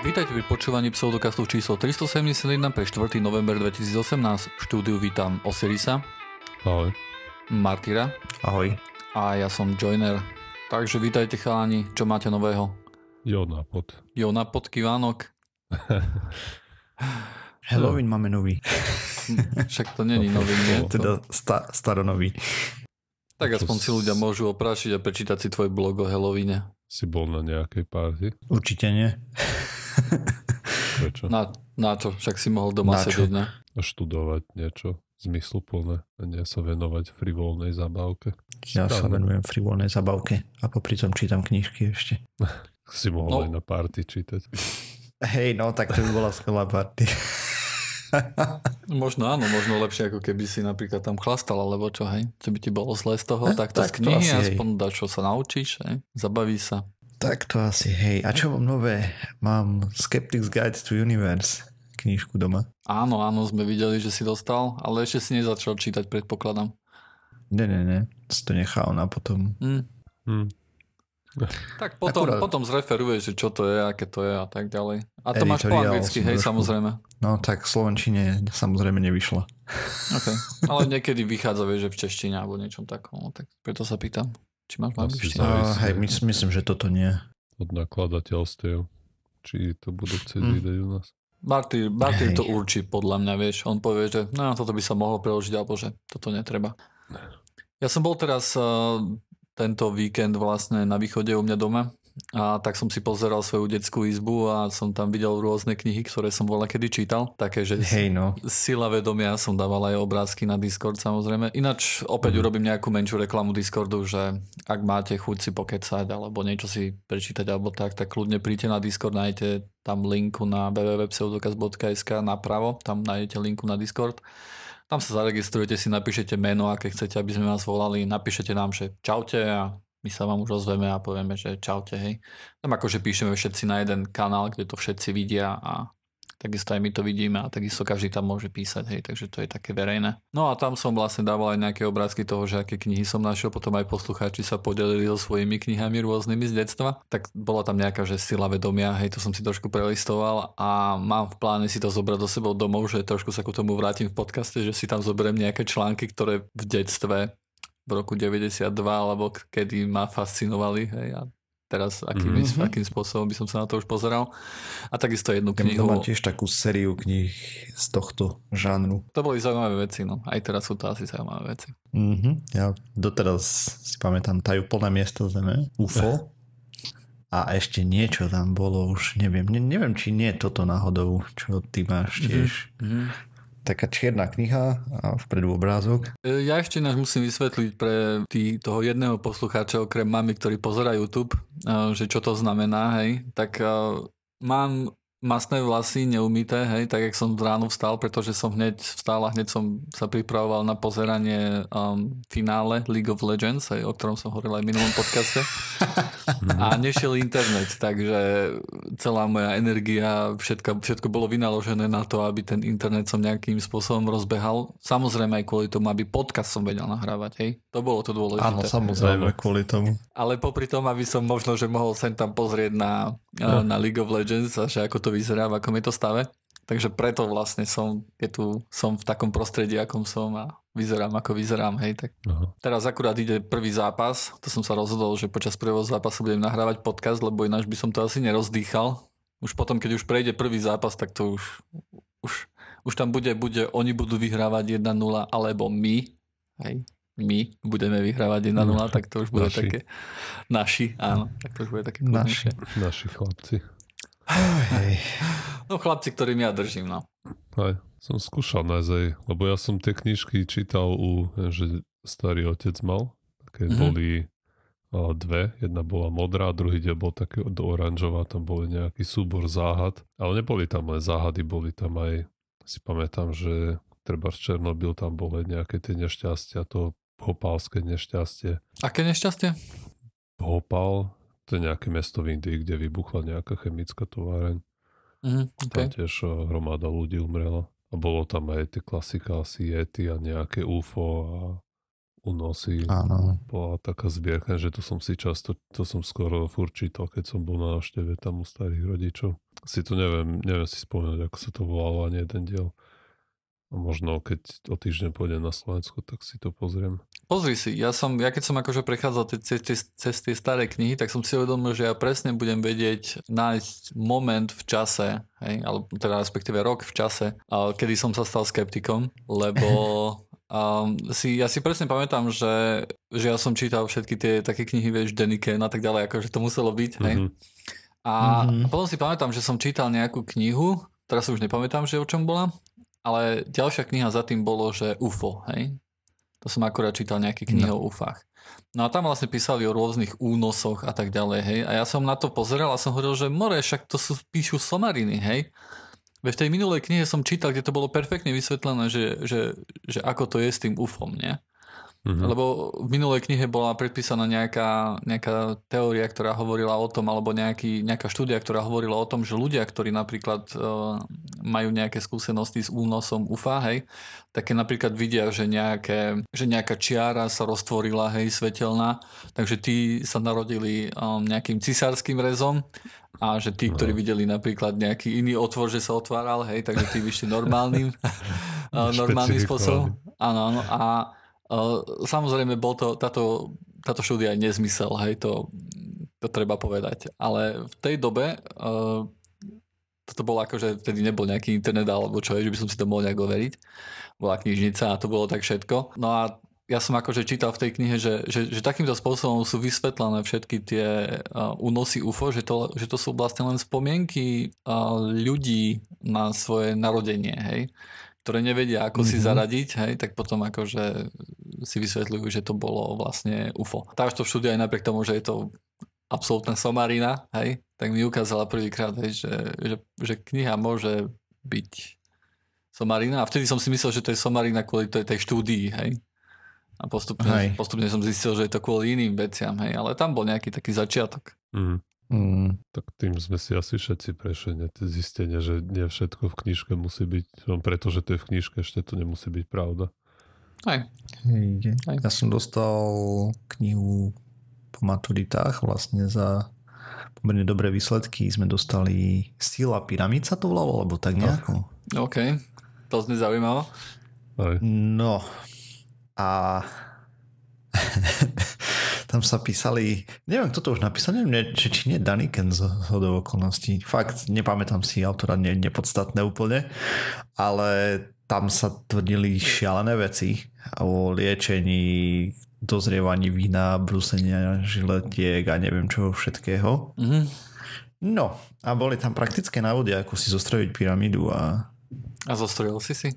Vítajte pri počúvaní pseudokastu číslo 371 pre 4. november 2018. V štúdiu vítam Osirisa, Ahoj. Martyra Ahoj. a ja som Joiner. Takže vítajte chalani, čo máte nového? Jo, nápod. Jo, na podky Vánok. Halloween máme nový. Však to není nový, nie? Teda sta- staronový. Tak aspoň si ľudia môžu oprášiť a prečítať si tvoj blog o Halloweene. Si bol na nejakej party? Určite nie. Prečo? Na, na čo? Však si mohol doma Na sedieť, ne? A študovať niečo zmysluplné a nie sa venovať frivolnej zabávke. Ja sa Správne. venujem frivolnej zabavke a popri tom čítam knižky ešte. Si mohol No. aj na party čítať. Hej, no tak to by bola skvelá party. Možno áno, možno lepšie, ako keby si napríklad tam chlastal, alebo čo, hej? Čo by ti bolo zle z toho, Eh, tak to z tak to knihy, hej. aspoň dá, čo sa naučíš, hej? Zabaví sa. Tak to asi, hej. A čo mám nové? Mám Skeptic's Guide to Universe knižku doma. Áno, áno, sme videli, že si dostal, ale ešte si nezačal čítať, predpokladám. Ne, ne, ne. Si to nechal na potom. Hm. Hm. Tak potom, Akurát- potom zreferuješ, že čo to je, aké to je a tak ďalej. A to máš po anglicky, hej, trošku- samozrejme. No tak v Slovenčine samozrejme nevyšla. Okay. Ale niekedy vychádza, vieš, že v češtine alebo niečom takom, no, tak preto sa pýtam, či máš v angličtine. Uh, hej, mys- myslím, že toto nie. Od nakladateľstiev. Či to budú chcieť Hm. vidieť u nás. Martyr, Martyr Hej. to určí podľa mňa, vieš. On povie, že no, toto by sa mohlo preložiť, alebo že toto netreba. Ja som bol teraz uh, tento víkend vlastne na východe u mňa doma a tak som si pozeral svoju detskú izbu a som tam videl rôzne knihy, ktoré som bola kedy čítal. Také, že Hej, no. Sila vedomia som dával aj obrázky na Discord samozrejme. Ináč opäť Mhm. urobím nejakú menšiu reklamu Discordu, že ak máte chuť si pokecať alebo niečo si prečítať alebo tak, tak kľudne príďte na Discord, nájdete tam linku na www.pseudokaz.sk napravo, tam nájdete linku na Discord. Tam sa zaregistrujete, si napíšete meno, aké chcete, aby sme vás volali, napíšete nám, že čaute a my sa vám už ozveme a povieme, že čaute, hej. Tam akože píšeme všetci na jeden kanál, kde to všetci vidia a takisto aj my to vidíme a takisto každý tam môže písať, hej, takže to je také verejné. No a tam som vlastne dával aj nejaké obrázky toho, že aké knihy som našiel, potom aj poslucháči sa podelili so svojimi knihami rôznymi z detstva, tak bola tam nejaká, že sila vedomia, hej, to som si trošku prelistoval a mám v pláne si to zobrať do sebou domov, že trošku sa ku tomu vrátim v podcaste, že si tam zoberiem nejaké články, ktoré v detstve v roku 92 alebo kedy ma fascinovali, hej, a teraz akým, Mhm. mm-hmm. akým spôsobom by som sa na to už pozeral. A takisto jednu Ja mám knihu. tiež takú sériu kníh z tohto žánru. To boli zaujímavé veci, no. Aj teraz sú to asi zaujímavé veci. Mhm. Ja doteraz si pamätám tajú plné miesto zeme, UFO. A ešte niečo tam bolo, už neviem. Ne, neviem, či nie je toto náhodou, čo ty máš tiež. Mm-hmm. Taká čierna kniha a vpredu obrázok. Ja ešte náš musím vysvetliť pre tý, toho jedného poslucháča okrem mami, ktorý pozera YouTube, eh, že čo to znamená, hej. Tak eh, mám masné vlasy neumité, hej, tak jak som ráno vstal, pretože som hneď vstal a hneď som sa pripravoval na pozeranie um, finále League of Legends, hej, o ktorom som hovoril aj v minulom podcaste. a nešiel internet, takže celá moja energia, všetko, všetko bolo vynaložené na to, aby ten internet som nejakým spôsobom rozbehal. Samozrejme aj kvôli tomu, aby podcast som vedel nahrávať, hej. To bolo to dôležité. Áno, samozrejme, kvôli tomu. Ale popri tom, aby som možno, že mohol sem tam pozrieť na, no. na League of Legends a že ako to vyzerá, v akom je to stave. Takže preto vlastne som, je tu, som v takom prostredí, akom som a vyzerám, ako vyzerám, hej. Tak Aha. teraz akurát ide prvý zápas, to som sa rozhodol, že počas prvého zápasu budem nahrávať podcast, lebo ináč by som to asi nerozdýchal. Už potom, keď už prejde prvý zápas, tak to už, už, už tam bude, bude, oni budú vyhrávať 1-0, alebo my, hej, my budeme vyhrávať 1-0, tak to už bude Naši. také naši, áno, tak to už bude také Naši. Naši chlapci. Hej. No chlapci, ktorým ja držím, no. Aj, som skúšal nájsť aj, lebo ja som tie knižky čítal u, že starý otec mal. Také Mhm. mm-hmm. boli a, dve. Jedna bola modrá, druhý deň bol taký do oranžová, tam boli nejaký súbor záhad. Ale neboli tam len záhady, boli tam aj, si pamätám, že treba z Černobyl tam boli nejaké tie nešťastia, to hopálske nešťastie. Aké nešťastie? Hopal, to je nejaké mesto v Indii, kde vybuchla nejaká chemická továreň. Tam okay. tiež eh, hromada ľudí umrela. A bolo tam aj tie klasika asi Yeti a nejaké UFO a unosy. Áno. Bola taká zbierka, že to som si často, to som skoro furt čítal, keď som bol na návšteve tam u starých rodičov. si to neviem, neviem si spomenúť, ako sa to volalo ani jeden diel. A možno keď o týždeň pôjdem na Slovensko, tak si to pozriem. Pozri si, ja, som, ja keď som akože prechádzal cez, cez, cez tie staré knihy, tak som si uvedomil, že ja presne budem vedieť nájsť moment v čase, hej, alebo teda respektíve rok v čase, kedy som sa stal skeptikom, lebo um, si, ja si presne pamätám, že, že ja som čítal všetky tie také knihy, vieš, Deniken a tak ďalej, akože to muselo byť, hej. Mm-hmm. A, mm-hmm. a potom si pamätám, že som čítal nejakú knihu, teraz už nepamätám, že o čom bola, ale ďalšia kniha za tým bolo, že UFO, hej? To som akurát čítal nejaké knihy no. o UFách. No a tam vlastne písali o rôznych únosoch a tak ďalej, hej. A ja som na to pozeral a som hovoril, že more, však to sú, píšu somariny, hej. Veď v tej minulej knihe som čítal, kde to bolo perfektne vysvetlené, že, že, že ako to je s tým UFOM, nie? Mm-hmm. Lebo v minulej knihe bola predpísaná nejaká, nejaká teória, ktorá hovorila o tom, alebo nejaký, nejaká štúdia, ktorá hovorila o tom, že ľudia, ktorí napríklad uh, majú nejaké skúsenosti s únosom UFA, hej, také napríklad vidia, že, nejaké, že nejaká čiara sa roztvorila, hej, svetelná, takže tí sa narodili um, nejakým cisárským rezom a že tí, no. ktorí videli napríklad nejaký iný otvor, že sa otváral, hej, takže tí vyšli normálnym, normálnym spôsobom. Áno, áno. A Samozrejme, bol to, táto, táto štúdia aj nezmysel, hej, to, to treba povedať. Ale v tej dobe uh, toto bolo ako, že vtedy nebol nejaký internet alebo čo, že by som si to mohol nejak overiť. Bola knižnica a to bolo tak všetko. No a ja som akože čítal v tej knihe, že, že, že takýmto spôsobom sú vysvetlené všetky tie uh, únosy UFO, že to, že to sú vlastne len spomienky uh, ľudí na svoje narodenie, hej ktoré nevedia, ako mm-hmm. si mhm. zaradiť, hej, tak potom akože si vysvetľujú, že to bolo vlastne UFO. Táto štúdia aj napriek tomu, že je to absolútna somarina, hej, tak mi ukázala prvýkrát, hej, že, že, že kniha môže byť somarina a vtedy som si myslel, že to je somarina kvôli tej, tej štúdii, hej. A postupne, postupne som zistil, že je to kvôli iným veciam, hej, ale tam bol nejaký taký začiatok. Mm. Mm. Tak tým sme si asi všetci prešli zistenie, že nie všetko v knižke musí byť, len preto, že to je v knižke, ešte to nemusí byť pravda. Aj. Hej. Aj. Ja som dostal knihu po maturitách vlastne za pomerne dobré výsledky. Sme dostali Sila pyramid sa to volalo, alebo tak nejako. OK, to zne zaujímavo. Aj. No a tam sa písali, neviem, kto to už napísal, neviem, či, či nie Daniken z hodov okolností. Fakt, nepamätám si autora, ne, nepodstatné úplne, ale tam sa tvrdili šialené veci o liečení, dozrievaní vína, brúsenia žiletiek a neviem čo všetkého. Mm-hmm. No, a boli tam praktické návody, ako si zostrojiť pyramídu a... A zostrojil si si?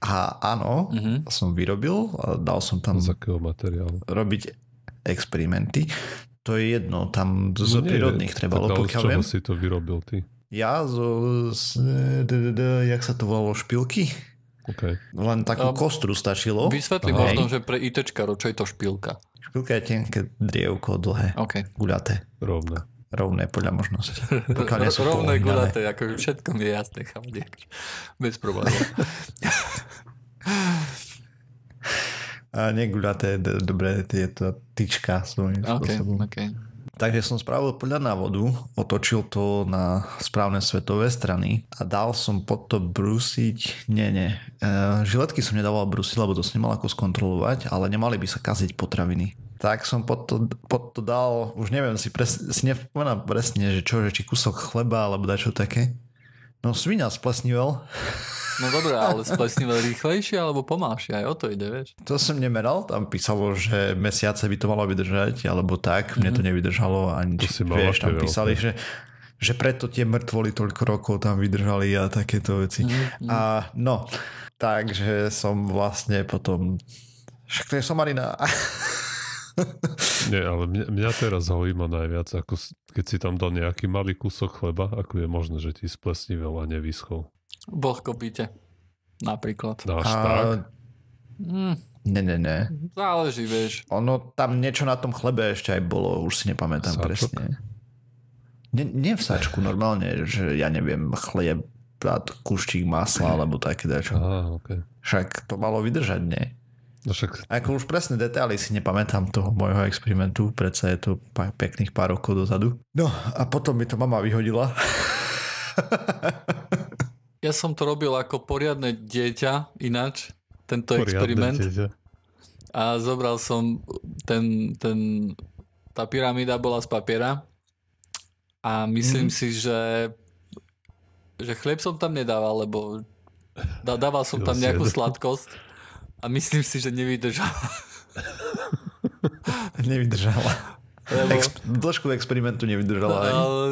A áno, mm-hmm. som vyrobil a dal som tam... Z akého materiálu? Robiť experimenty. To je jedno, tam z no prírodných trebalo, pokiaľ z čoho viem. si to vyrobil ty? Ja zo, z, d, d, d, jak sa to volalo, špilky? Okay. Len takú um, kostru stačilo. Vysvetli Aha. možno, že pre ITčka čo je to špilka? Špilka je tenké drievko, dlhé, okay. guľaté. Rovné. Rovné podľa možnosti. Rovné guľaté, ako všetko mi je jasné, chalani. Bez problémov. A neguľaté, dobre, je to tyčka svojím okay, spôsobom. Okay. Takže som spravil podľa návodu, otočil to na správne svetové strany a dal som pod to brúsiť, nie, nie, e, žiletky som nedával brúsiť, lebo to som nemal ako skontrolovať, ale nemali by sa kaziť potraviny. Tak som pod to, pod to dal, už neviem si, pres, si nevpomínam presne, že čo, že či kúsok chleba alebo dačo také. No svinia splesnivel. No dobré, ale splesnivé rýchlejšie alebo pomalšie, aj o to ide, vieš. To som nemeral, tam písalo, že mesiace by to malo vydržať, alebo tak, mne to mhm. nevydržalo ani to si vieš, tam písali, že že preto tie mŕtvoly toľko rokov tam vydržali a takéto veci. Mm-hmm. A no, takže som vlastne potom však to je somarina. Nie, ale mňa, mňa teraz zaujíma najviac, ako keď si tam dal nejaký malý kúsok chleba, ako je možné, že ti splesnivel a nevyschol. Vlhkopíte. Napríklad. Dáš a... tak? Mm. Ne, ne, ne. Záleží, vieš. Ono tam niečo na tom chlebe ešte aj bolo, už si nepamätám Sáčok? presne. Nie, nie v sačku, normálne, že ja neviem, chlieb, kuštík masla, alebo také dačo. Aha, okay. Však to malo vydržať, nie? No však... Ako už presne detaily si nepamätám toho môjho experimentu, predsa je to pekných pár rokov dozadu. No a potom mi to mama vyhodila. Ja som to robil ako poriadne dieťa ináč, tento Poriadne experiment. dieťa. A zobral som ten, ten, tá pyramída bola z papiera a myslím mm. si, že že chlieb som tam nedával, lebo dá- dával som tam nejakú sladkosť a myslím si, že nevydržal. Nevydržala. Lebo, Ex- dĺžku experimentu nevydržala ani. ale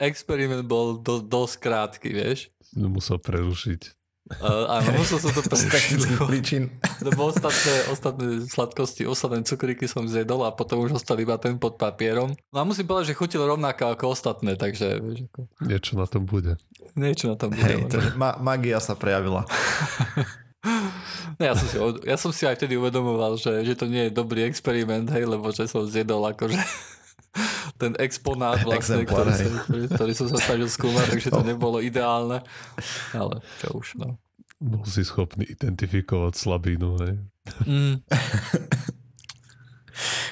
experiment bol do, dosť krátky, vieš. Musel prerušiť. Uh, áno, musel som to prerušiť. príčin. Lebo ostatné, ostatné sladkosti, ostatné cukríky som zjedol a potom už ostal iba ten pod papierom. No a musím povedať, že chutil rovnako ako ostatné, takže vieš, ako, Niečo na tom bude. niečo na tom bude. Hej, to, ma- magia sa prejavila. No, ja, som si, ja som si aj vtedy uvedomoval, že, že to nie je dobrý experiment, hej, lebo že som zjedol akože ten exponát vlastne, Exemplár, ktorý, som, ktorý, ktorý som sa snažil skúmať, takže to nebolo ideálne. Ale čo už, no. Bol si schopný identifikovať slabinu, hej. Mm,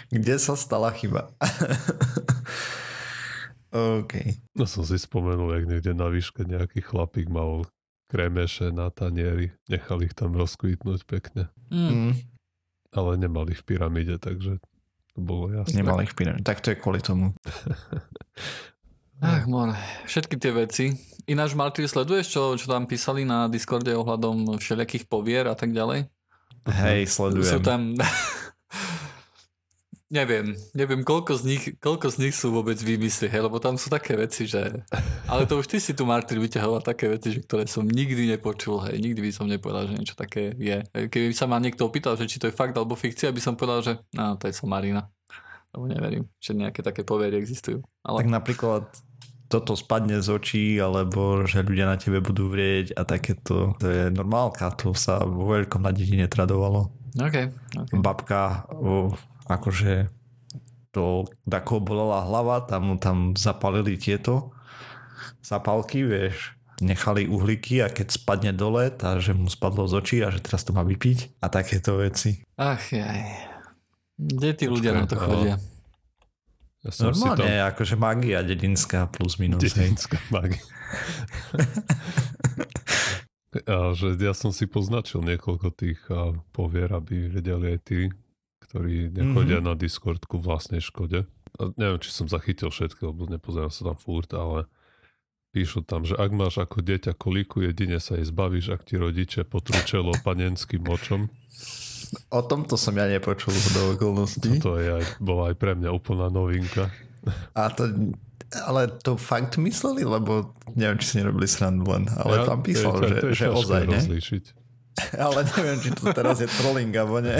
Kde sa stala chyba? OK. No som si spomenul, jak niekde na výške nejaký chlapík mal kremeše na tanieri. Nechal ich tam rozkvitnúť pekne. mm. Mm, Ale nemali v pyramíde, takže to bolo jasné. nemal ich pyramid. Tak to je kvôli tomu. Ach, more. Všetky tie veci. Ináč, Marty, sleduješ, čo, čo tam písali na Discorde ohľadom všelijakých povier a tak ďalej? Hej, sledujem. Sú tam... neviem, neviem, koľko z nich, koľko z nich sú vôbec výmysly, hej, lebo tam sú také veci, že... Ale to už ty si tu, Martin, vyťahoval také veci, že ktoré som nikdy nepočul, hej, nikdy by som nepovedal, že niečo také je. Keby sa ma niekto opýtal, že či to je fakt alebo fikcia, by som povedal, že no, to je somarina. Lebo neverím, že nejaké také poviery existujú. Ale... Tak napríklad toto spadne z očí, alebo že ľudia na tebe budú vrieť a takéto. To je normálka, to sa vo veľkom na dedine tradovalo. Okay, okay. Babka akože to tako bolela hlava, tam mu tam zapalili tieto zapálky, vieš, nechali uhlíky a keď spadne dole, tá, že mu spadlo z očí a že teraz to má vypiť a takéto veci. Ach, jaj. Kde tí ľudia na to chodia? Ja som si tam... Normálne, akože magia dedinská plus minus. Dedinská magia. a že ja som si poznačil niekoľko tých povier, aby vedeli aj tí, ktorí nechodia mm-hmm. na Discord ku vlastnej škode. A neviem, či som zachytil všetky, lebo nepozerám sa tam furt, ale píšu tam, že ak máš ako dieťa kolíku, jedine sa jej zbavíš, ak ti rodiče potrú čelo panenským močom. O tomto som ja nepočul do okolností. To je aj, bola aj pre mňa úplná novinka. A to, ale to fakt mysleli, lebo neviem, či si nerobili srandu len, ale Ja- tam písal, to je- že, to je že ozaj, ne? rozlíšiť. Ale neviem, či to teraz je trolling, alebo nie.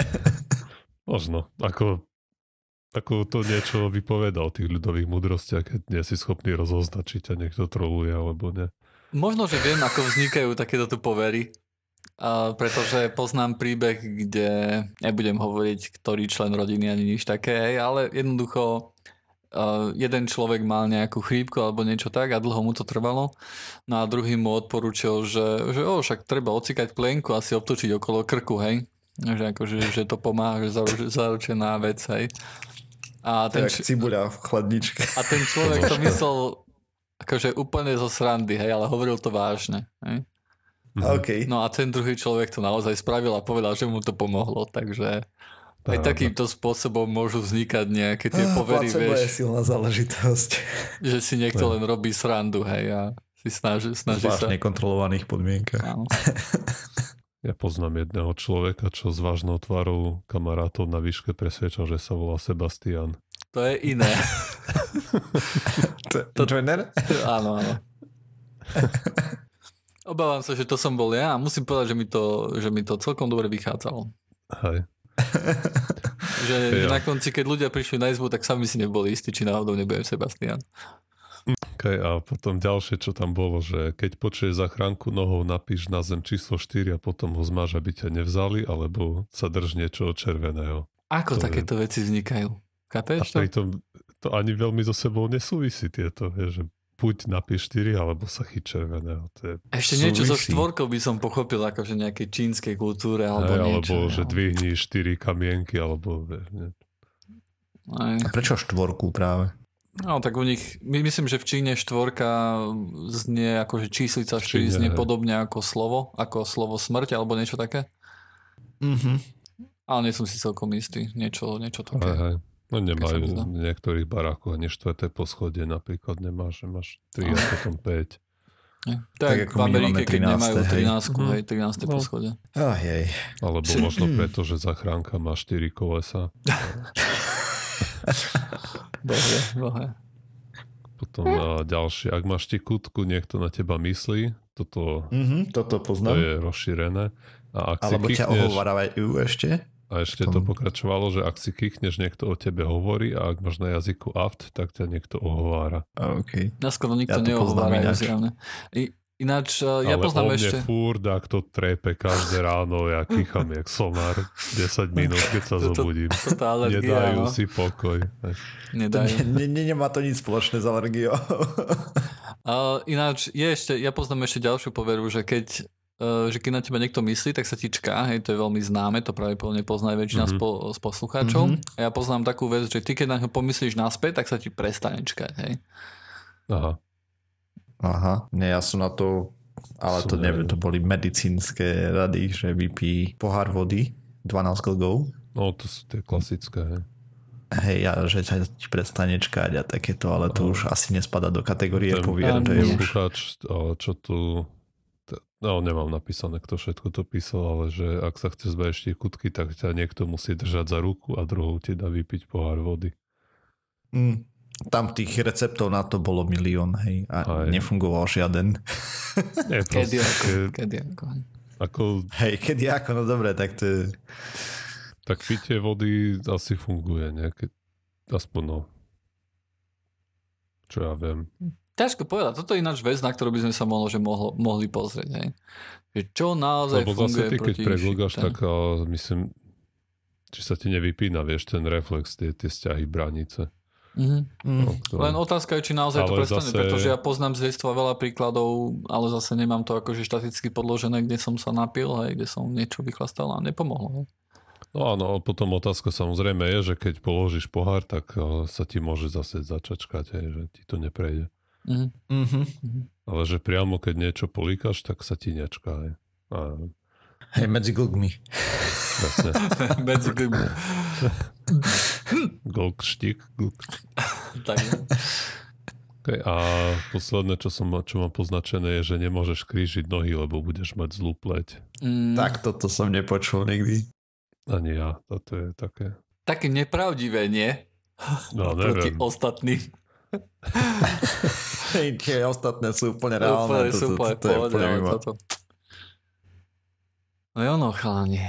Možno. Ako, ako to niečo vypovedá o tých ľudových múdrostiach, keď nie si schopný rozoznať, či ťa niekto troluje alebo nie. Možno, že viem, ako vznikajú takéto tu povery. A pretože poznám príbeh, kde nebudem hovoriť, ktorý člen rodiny ani nič také, ale jednoducho uh, jeden človek mal nejakú chrípku alebo niečo tak a dlho mu to trvalo. No a druhý mu odporúčil, že, že o, však treba ocikať plienku a si obtočiť okolo krku, hej. Že, akože, že to pomáha, že zaruč, zaručená vec, hej. A To ten, č- cibuľa v chladničke. a ten človek to myslel akože úplne zo srandy, hej, ale hovoril to vážne. Hej. Mhm. OK. No a ten druhý človek to naozaj spravil a povedal, že mu to pomohlo, takže aj takýmto spôsobom môžu vznikať nejaké tie Ah, povery, placebo je vieš, silná záležitosť. že si niekto No. len robí srandu, hej, a si snaží, snaží Zvlášť sa. nekontrolovaných podmienkach. Áno. Ja poznám jedného človeka, čo s vážnou tvárou kamarátov na výške presvedčal, že sa volá Sebastian. To je iné. To, Joiner? áno, áno. Obávam sa, že to som bol ja a musím povedať, že mi to, že mi to celkom dobre vychádzalo. Hej. Že, že Jo. na konci, keď ľudia prišli na izbu, tak sami si neboli istí, či náhodou nebudem Sebastian. Okay, a potom ďalšie, čo tam bolo, že keď počuješ zachránku nohou, napíš na zem číslo 4 a potom ho zmáš, aby ťa nevzali, alebo sa drž niečo červeného. Ako To je- takéto veci vznikajú? A Kapeš to? pritom to ani veľmi so sebou nesúvisí tieto, je, že buď napíš 4, alebo sa chyť červeného. To je, Ešte niečo so súvisí. štvorkou by som pochopil, akože nejakej čínskej kultúre alebo hej, niečo. alebo že no. dvihni 4 kamienky, alebo nie. Aj. A prečo štvorku práve? No tak u nich, my myslím, že v Číne štvorka znie ako, že číslica 4 Číne, znie hej. podobne ako slovo, ako slovo smrť alebo niečo také. Mhm. Ale nie som si celkom istý. Niečo, niečo Hej, také. hej. No sa mi nemajú v niektorých barákoch ani štvrté poschodie napríklad nemáš, že máš 3 a potom 5. Nie? Tak Tak, ako v Amerike, keď 13., nemajú hej. 13, Mhm. hej, 13. No. poschodie. Oh. Alebo možno preto, že zachránka má 4 kolesa. Bohe, bohe. Potom a ďalšie, ak máš tekutku, niekto na teba myslí, toto Mhm, toto to poznám. je rozšírené. A ak Alebo si ťa kýchneš, ohovárajú ešte. a ešte to pokračovalo, že ak si kýchneš, niekto o tebe hovorí a ak máš na jazyku aft, tak ťa niekto ohovára. OK. Na skoro nikto Ja to neohovára zjavne. I, ináč, uh, ja Ale poznám ešte... fúr, ak to trepe každé ráno, ja kýcham jak somár 10 minút, keď sa To- to- zobudím. Toto alergia, Nedajú no. si pokoj. To Nedajú. ne, ne, nemá to nič spoločné s alergiou. Uh, ináč, je ešte, ja poznám ešte ďalšiu poveru, že keď, uh, že keď na teba niekto myslí, tak sa ti čká, hej, to je veľmi známe, to pravdepodobne pozná väčšina Mhm. mm-hmm. spo, z poslucháčov. Mhm. Mm-hmm. A ja poznám takú vec, že ty keď na ňo pomyslíš naspäť, tak sa ti prestane čkať, hej. Aha. Aha, nie, ja som na to, ale to Som neviem, to boli medicínske rady, že vypí pohár vody, 12 glgov, No to sú tie klasické. Hej. hej, a že sa ti prestane čkať a takéto, ale to Áno. už asi nespada do kategórie Ten povier, to je už... čo tu... No, nemám napísané, kto všetko to písal, ale že ak sa chce zbaviť kutky, tak ťa niekto musí držať za ruku a druhou ti dá vypiť pohár vody. Mm. Tam tých receptov na to bolo milión, hej, a Aj. nefungoval žiaden. Nie, Kedy ako, kedy ako, hej. ako Hej, kedy ako, no dobre, tak to je... tak pitie vody asi funguje? Keď, aspoň no. Čo ja viem. Ťažko povedať, toto je ináč vec, na ktorú by sme sa mohlo, že mohlo, mohli pozrieť, hej. Že čo naozaj Lebo funguje zase ty, keď preglgaš, tak a, myslím, či sa ti nevypína, vieš, ten reflex, tie, tie vzťahy bránice. Mhm. Mm. No, to- Len otázka je, či naozaj to Ale prestane, zase- pretože ja poznám z detstva veľa príkladov, ale zase nemám to akože štaticky podložené, kde som sa napil, hej, kde som niečo vychlastal a nepomohlo. Hej. No áno, potom otázka samozrejme je, že keď položíš pohár, tak a, sa ti môže zase začať čkať, hej, že ti to neprejde. Mhm. Mhm. Ale že priamo keď niečo políkaš, tak sa ti nečká. Hej. A, Hej, medzi glgmi. Medzi tým. Golk, štík, gluk. tak, no. Okay, a posledné, čo, som, čo mám poznačené, je, že nemôžeš krížiť nohy, lebo budeš mať zlú pleť. mm, Tak toto som nepočul nikdy. Ani ja, toto je také... Také nepravdivé, nie? No, Proti ostatným. Tie ostatné sú úplne Úplne reálne. sú toto- úplne toto je pohode, úplne ale mimo. toto. No jo, no, chalani.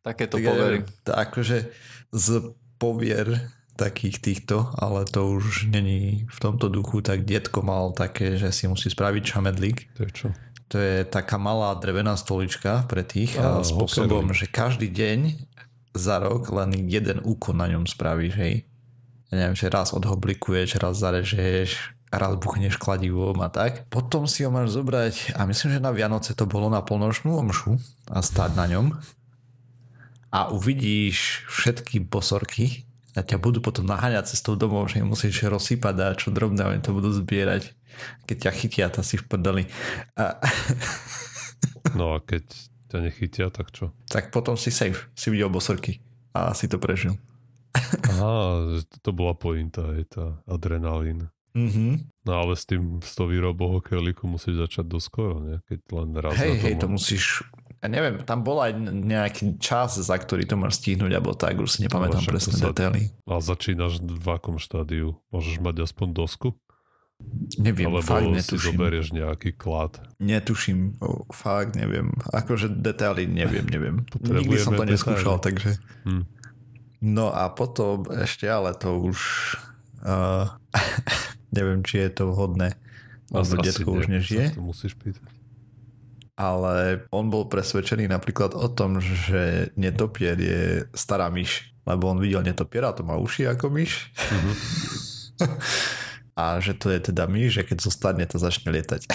Takéto Tak ja povery. to akože z povier takých týchto, ale to už není v tomto duchu, tak detko mal také, že si musí spraviť čamedlík. To je čo? To je taká malá drevená stolička pre tých Á, a spôsobom, hokerový. že každý deň za rok len jeden úkon na ňom spravíš, hej. Ja neviem, že raz odhoblikuješ, raz zarežeš, raz buchneš kladivom a tak. Potom si ho máš zobrať a myslím, že na Vianoce to bolo na polnočnú omšu a stáť na ňom a uvidíš všetky bosorky a ťa budú potom naháňať cestou domov, že musíš rozsypať a čo drobné, oni to budú zbierať. Keď ťa chytia, to si v prdeli. A, No a keď ťa nechytia, tak čo? tak potom si safe, si videl bosorky a si to prežil. Aha, to bola pointa, je tá adrenalín. Mm-hmm. No ale s tým, s tou výrobou hokejlíku musíš začať doskoro, nie? Keď len raz Hej, hej, to musíš, ja neviem, tam bol aj nejaký čas, za ktorý to máš stihnúť, alebo tak, už si nepamätám No, presné sa- detaily. A začínaš v akom štádiu? Môžeš mať aspoň dosku? Neviem, Alebo fakt si netuším. zoberieš nejaký klad? Netuším, o, fakt neviem. Akože detaily neviem, neviem. Nikdy som to Potrebujeme neskúšal, detaily. takže... Hm. No a potom ešte, ale to už... Uh, neviem, či je to vhodné. Asi detko už nežije. To musíš pýtať. Ale on bol presvedčený napríklad o tom, že netopier je stará myš, lebo on videl netopiera, to má uši ako myš. Mhm. A že to je teda myš, že keď zostane, to začne lietať.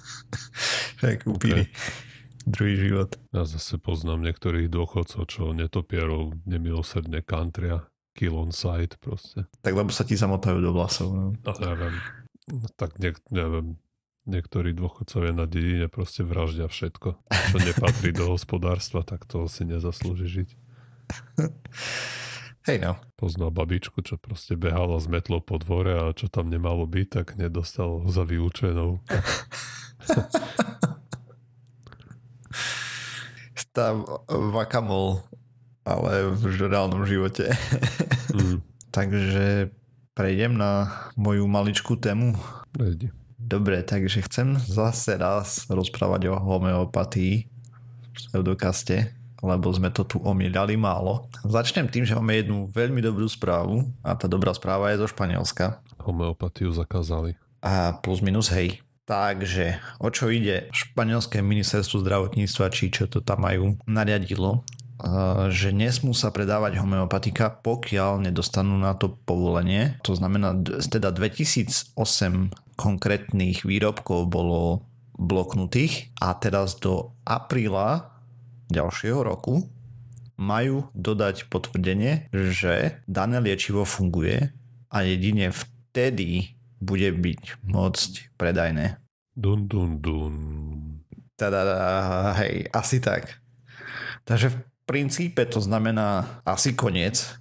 tak upíri. Druhý život. Ja zase poznám niektorých dôchodcov, čo netopierov nemilosrdne kantria, kill on site proste. Tak lebo sa ti zamotajú do vlasov. No. No neviem. Tak ne, neviem. Niektorí dôchodcovia na dedine proste vraždia všetko, čo nepatrí do hospodárstva, tak to si nezaslúži žiť. Hej no. Poznal babičku, čo proste behala s metlou po dvore a čo tam nemalo byť, tak nedostal za vyučenou. Tam vakamol, ale v reálnom živote. Mm, Takže prejdem na moju maličkú tému. nejde. Dobre, takže chcem zase raz rozprávať o homeopatii v pseudokaste, lebo sme to tu omielali málo. Začnem tým, že máme jednu veľmi dobrú správu a tá dobrá správa je zo Španielska. Homeopatiu zakázali. A plus minus hej. Takže o čo ide? Španielské ministerstvo zdravotníctva, či čo to tam majú, nariadilo, že nesmú sa predávať homeopatika, pokiaľ nedostanú na to povolenie. To znamená, teda 2008 konkrétnych výrobkov bolo bloknutých a teraz do apríla ďalšieho roku majú dodať potvrdenie, že dané liečivo funguje a jedine vtedy bude byť môcť predajné. Dun, dun, dun. Teda, hej, asi tak. Takže princípe to znamená asi koniec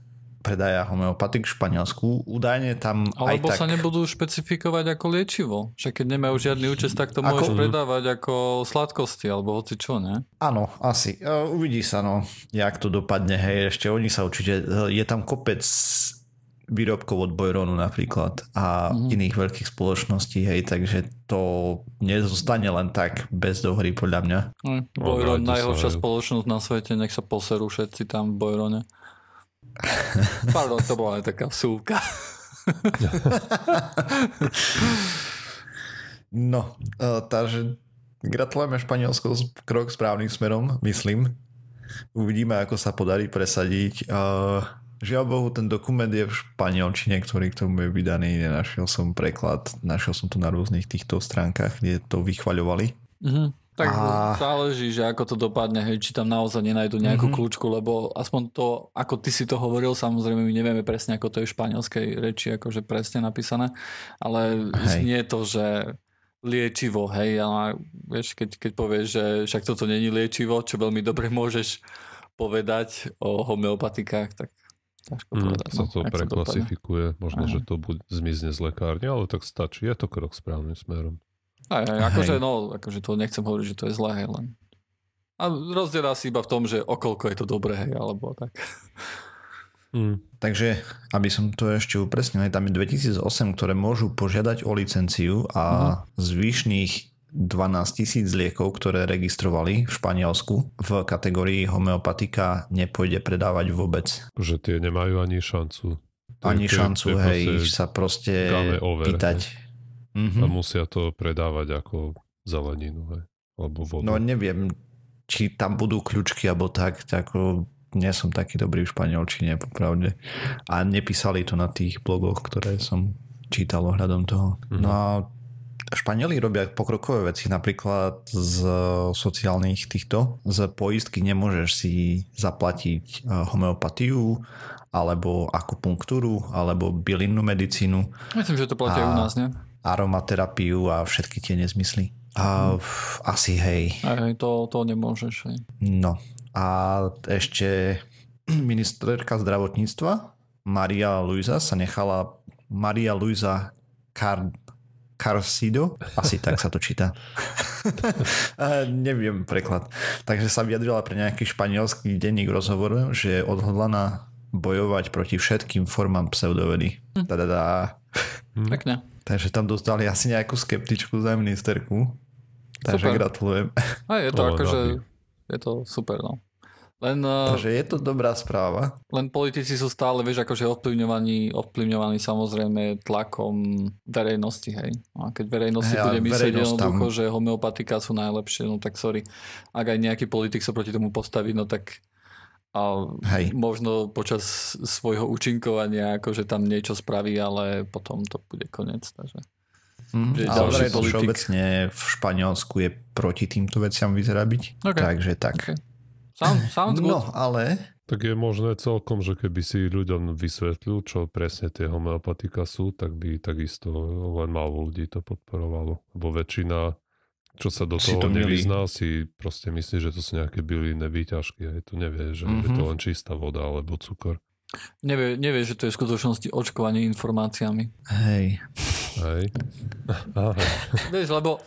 predaja homeopatik v Španielsku. Údajne tam Alebo aj tak... sa nebudú špecifikovať ako liečivo. Však keď nemajú žiadny účest, tak to Ako- môžeš predávať ako sladkosti, alebo hoci čo, ne? Áno, asi. E, Uvidí sa, no, jak to dopadne. Hej, ešte oni sa určite... Je tam kopec výrobkov od Bojronu napríklad a Mhm. iných veľkých spoločností, hej, takže to nezostane len tak bez dohry podľa mňa. No, Bojron, najhoršia aj- spoločnosť na svete, nech sa poserú všetci tam v Bojrone. Pardon, to bola aj taká súka. No, e, takže gratulujeme Španielsku krok správnym smerom, myslím. Uvidíme, ako sa podarí presadiť. E, Žiaľ Bohu, ten dokument je v španielčine, ktorý k tomu je vydaný. Nenašiel som preklad, našiel som to na rôznych týchto stránkach, kde to vychvaľovali. Mhm. Tak A- záleží, že ako to dopadne, hej, či tam naozaj nenajdu nejakú Mhm. kľúčku, lebo aspoň to, ako ty si to hovoril, samozrejme my nevieme presne, ako to je v španielskej reči, akože presne napísané, ale Hej. znie to, že liečivo, hej, a vieš, keď, keď povieš, že však toto není liečivo, čo veľmi dobre môžeš povedať o homeopatikách, tak ťažko Mm, povedať. sa no, to dopadne. preklasifikuje. Možno, Aha. že to buď zmizne z lekárne, ale tak stačí. Je to krok správnym smerom. Aj, aj, akože, no, akože to nechcem hovoriť, že to je zlé, hej, len. A rozdiel asi iba v tom, že okolko je to dobré, hej, alebo tak. Mm. Takže, aby som to ešte upresnil, je tam je 2008, ktoré môžu požiadať o licenciu a zvyšných 12 tisíc liekov, ktoré registrovali v Španielsku v kategórii homeopatika nepôjde predávať vôbec. Že tie nemajú ani šancu. Ani šancu, to je hej, sa proste over, pýtať. A Mhm. musia to predávať ako zeleninu, hej. Alebo vodu. No neviem, či tam budú kľúčky alebo tak, tak ako nie som taký dobrý v španielčine, popravde. A nepísali to na tých blogoch, ktoré som čítal ohľadom toho. Mhm. No a Španieli robia pokrokové veci, napríklad z sociálnych týchto, z poistky nemôžeš si zaplatiť eh, homeopatiu, alebo akupunktúru, alebo bylinnú medicínu, Myslím, že to platí aj u nás, nie? aromaterapiu a všetky tie nezmysly. A f- asi hej. Aj, to, to nemôžeš, hej. No a ešte ministerka zdravotníctva Maria Luisa sa nechala Maria Luisa Car Carsido, asi tak sa to číta. A neviem preklad. Takže sa vyjadrila pre nejaký španielský denník rozhovor, že je odhodlaná bojovať proti všetkým formám pseudovedy. Tadadá. Hm. Pekne. Takže tam dostali asi nejakú skeptičku za ministerku. Takže Super. gratulujem. A je to akože, je to super, no. Len, Takže je to dobrá správa. len politici sú stále, vieš, akože ovplyvňovaní, ovplyvňovaní samozrejme tlakom verejnosti, hej. A keď verejnosť si bude myslieť tam- jednoducho, že homeopatika sú najlepšie, no tak sorry. Ak aj nejaký politik sa proti tomu postaví, no tak a Hej. možno počas svojho účinkovania akože tam niečo spraví, ale potom to bude koniec. Takže. Mm, Že ale politik. všeobecne v Španielsku je proti týmto veciam vyzerá byť. Okay. Takže tak. Okay. Sound, sounds good. No, ale Tak je možné celkom, že keby si ľuďom vysvetlil, čo presne tie homeopatika sú, tak by takisto len málo ľudí to podporovalo. Lebo väčšina, čo sa do Si toho to nevyzná, si proste myslí, že to sú nejaké bylinné výťažky. Aj to nevie, že mm-hmm. je to Mhm. len čistá voda alebo cukor. Nevie, nevie, že to je v skutočnosti očkovanie informáciami. Hej. Hej. Vieš, lebo,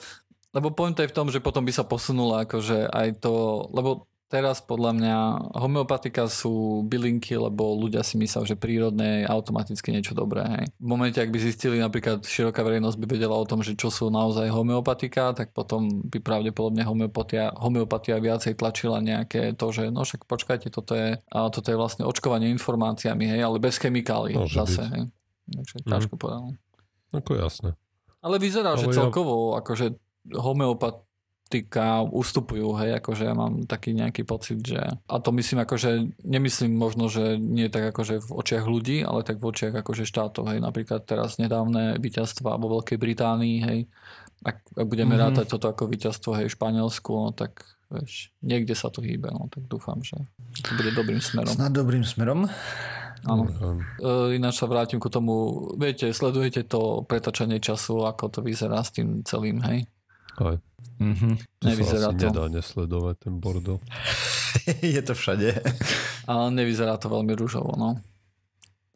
lebo point je v tom, že potom by sa posunula akože aj to, lebo teraz podľa mňa homeopatika sú bylinky, lebo ľudia si myslia, že prírodné je automaticky niečo dobré. Hej. V momente, ak by zistili napríklad široká verejnosť by vedela o tom, že čo sú naozaj homeopatika, tak potom by pravdepodobne homeopatia, homeopatia viacej tlačila nejaké to, že no však počkajte, toto je, a toto je vlastne očkovanie informáciami, hej, ale bez chemikálií Môže zase. byť. Hej. Takže Mhm. ťažko povedať. no. Ako jasné. Ale vyzerá, že Ale ja- celkovo akože homeopatika ustupujú, hej, akože ja mám taký nejaký pocit, že a to myslím akože, nemyslím možno, že nie tak akože v očiach ľudí, ale tak v očiach akože štátov, hej, napríklad teraz nedávne víťazstva vo Veľkej Británii, hej, ak, ak budeme Mhm. mm-hmm. rátať toto ako víťazstvo, hej, v Španielsku, no tak vieš, niekde sa to hýbe, no tak dúfam, že to bude dobrým smerom. Snad dobrým smerom. Áno. E, ináč sa vrátim ku tomu, viete, sledujete to pretačanie času, ako to vyzerá s tým celým, hej? Aj. Mhm. To Nevyzerá sa to. nedá nesledovať ten bordel. je to všade. Ale nevyzerá to veľmi rúžovo, no.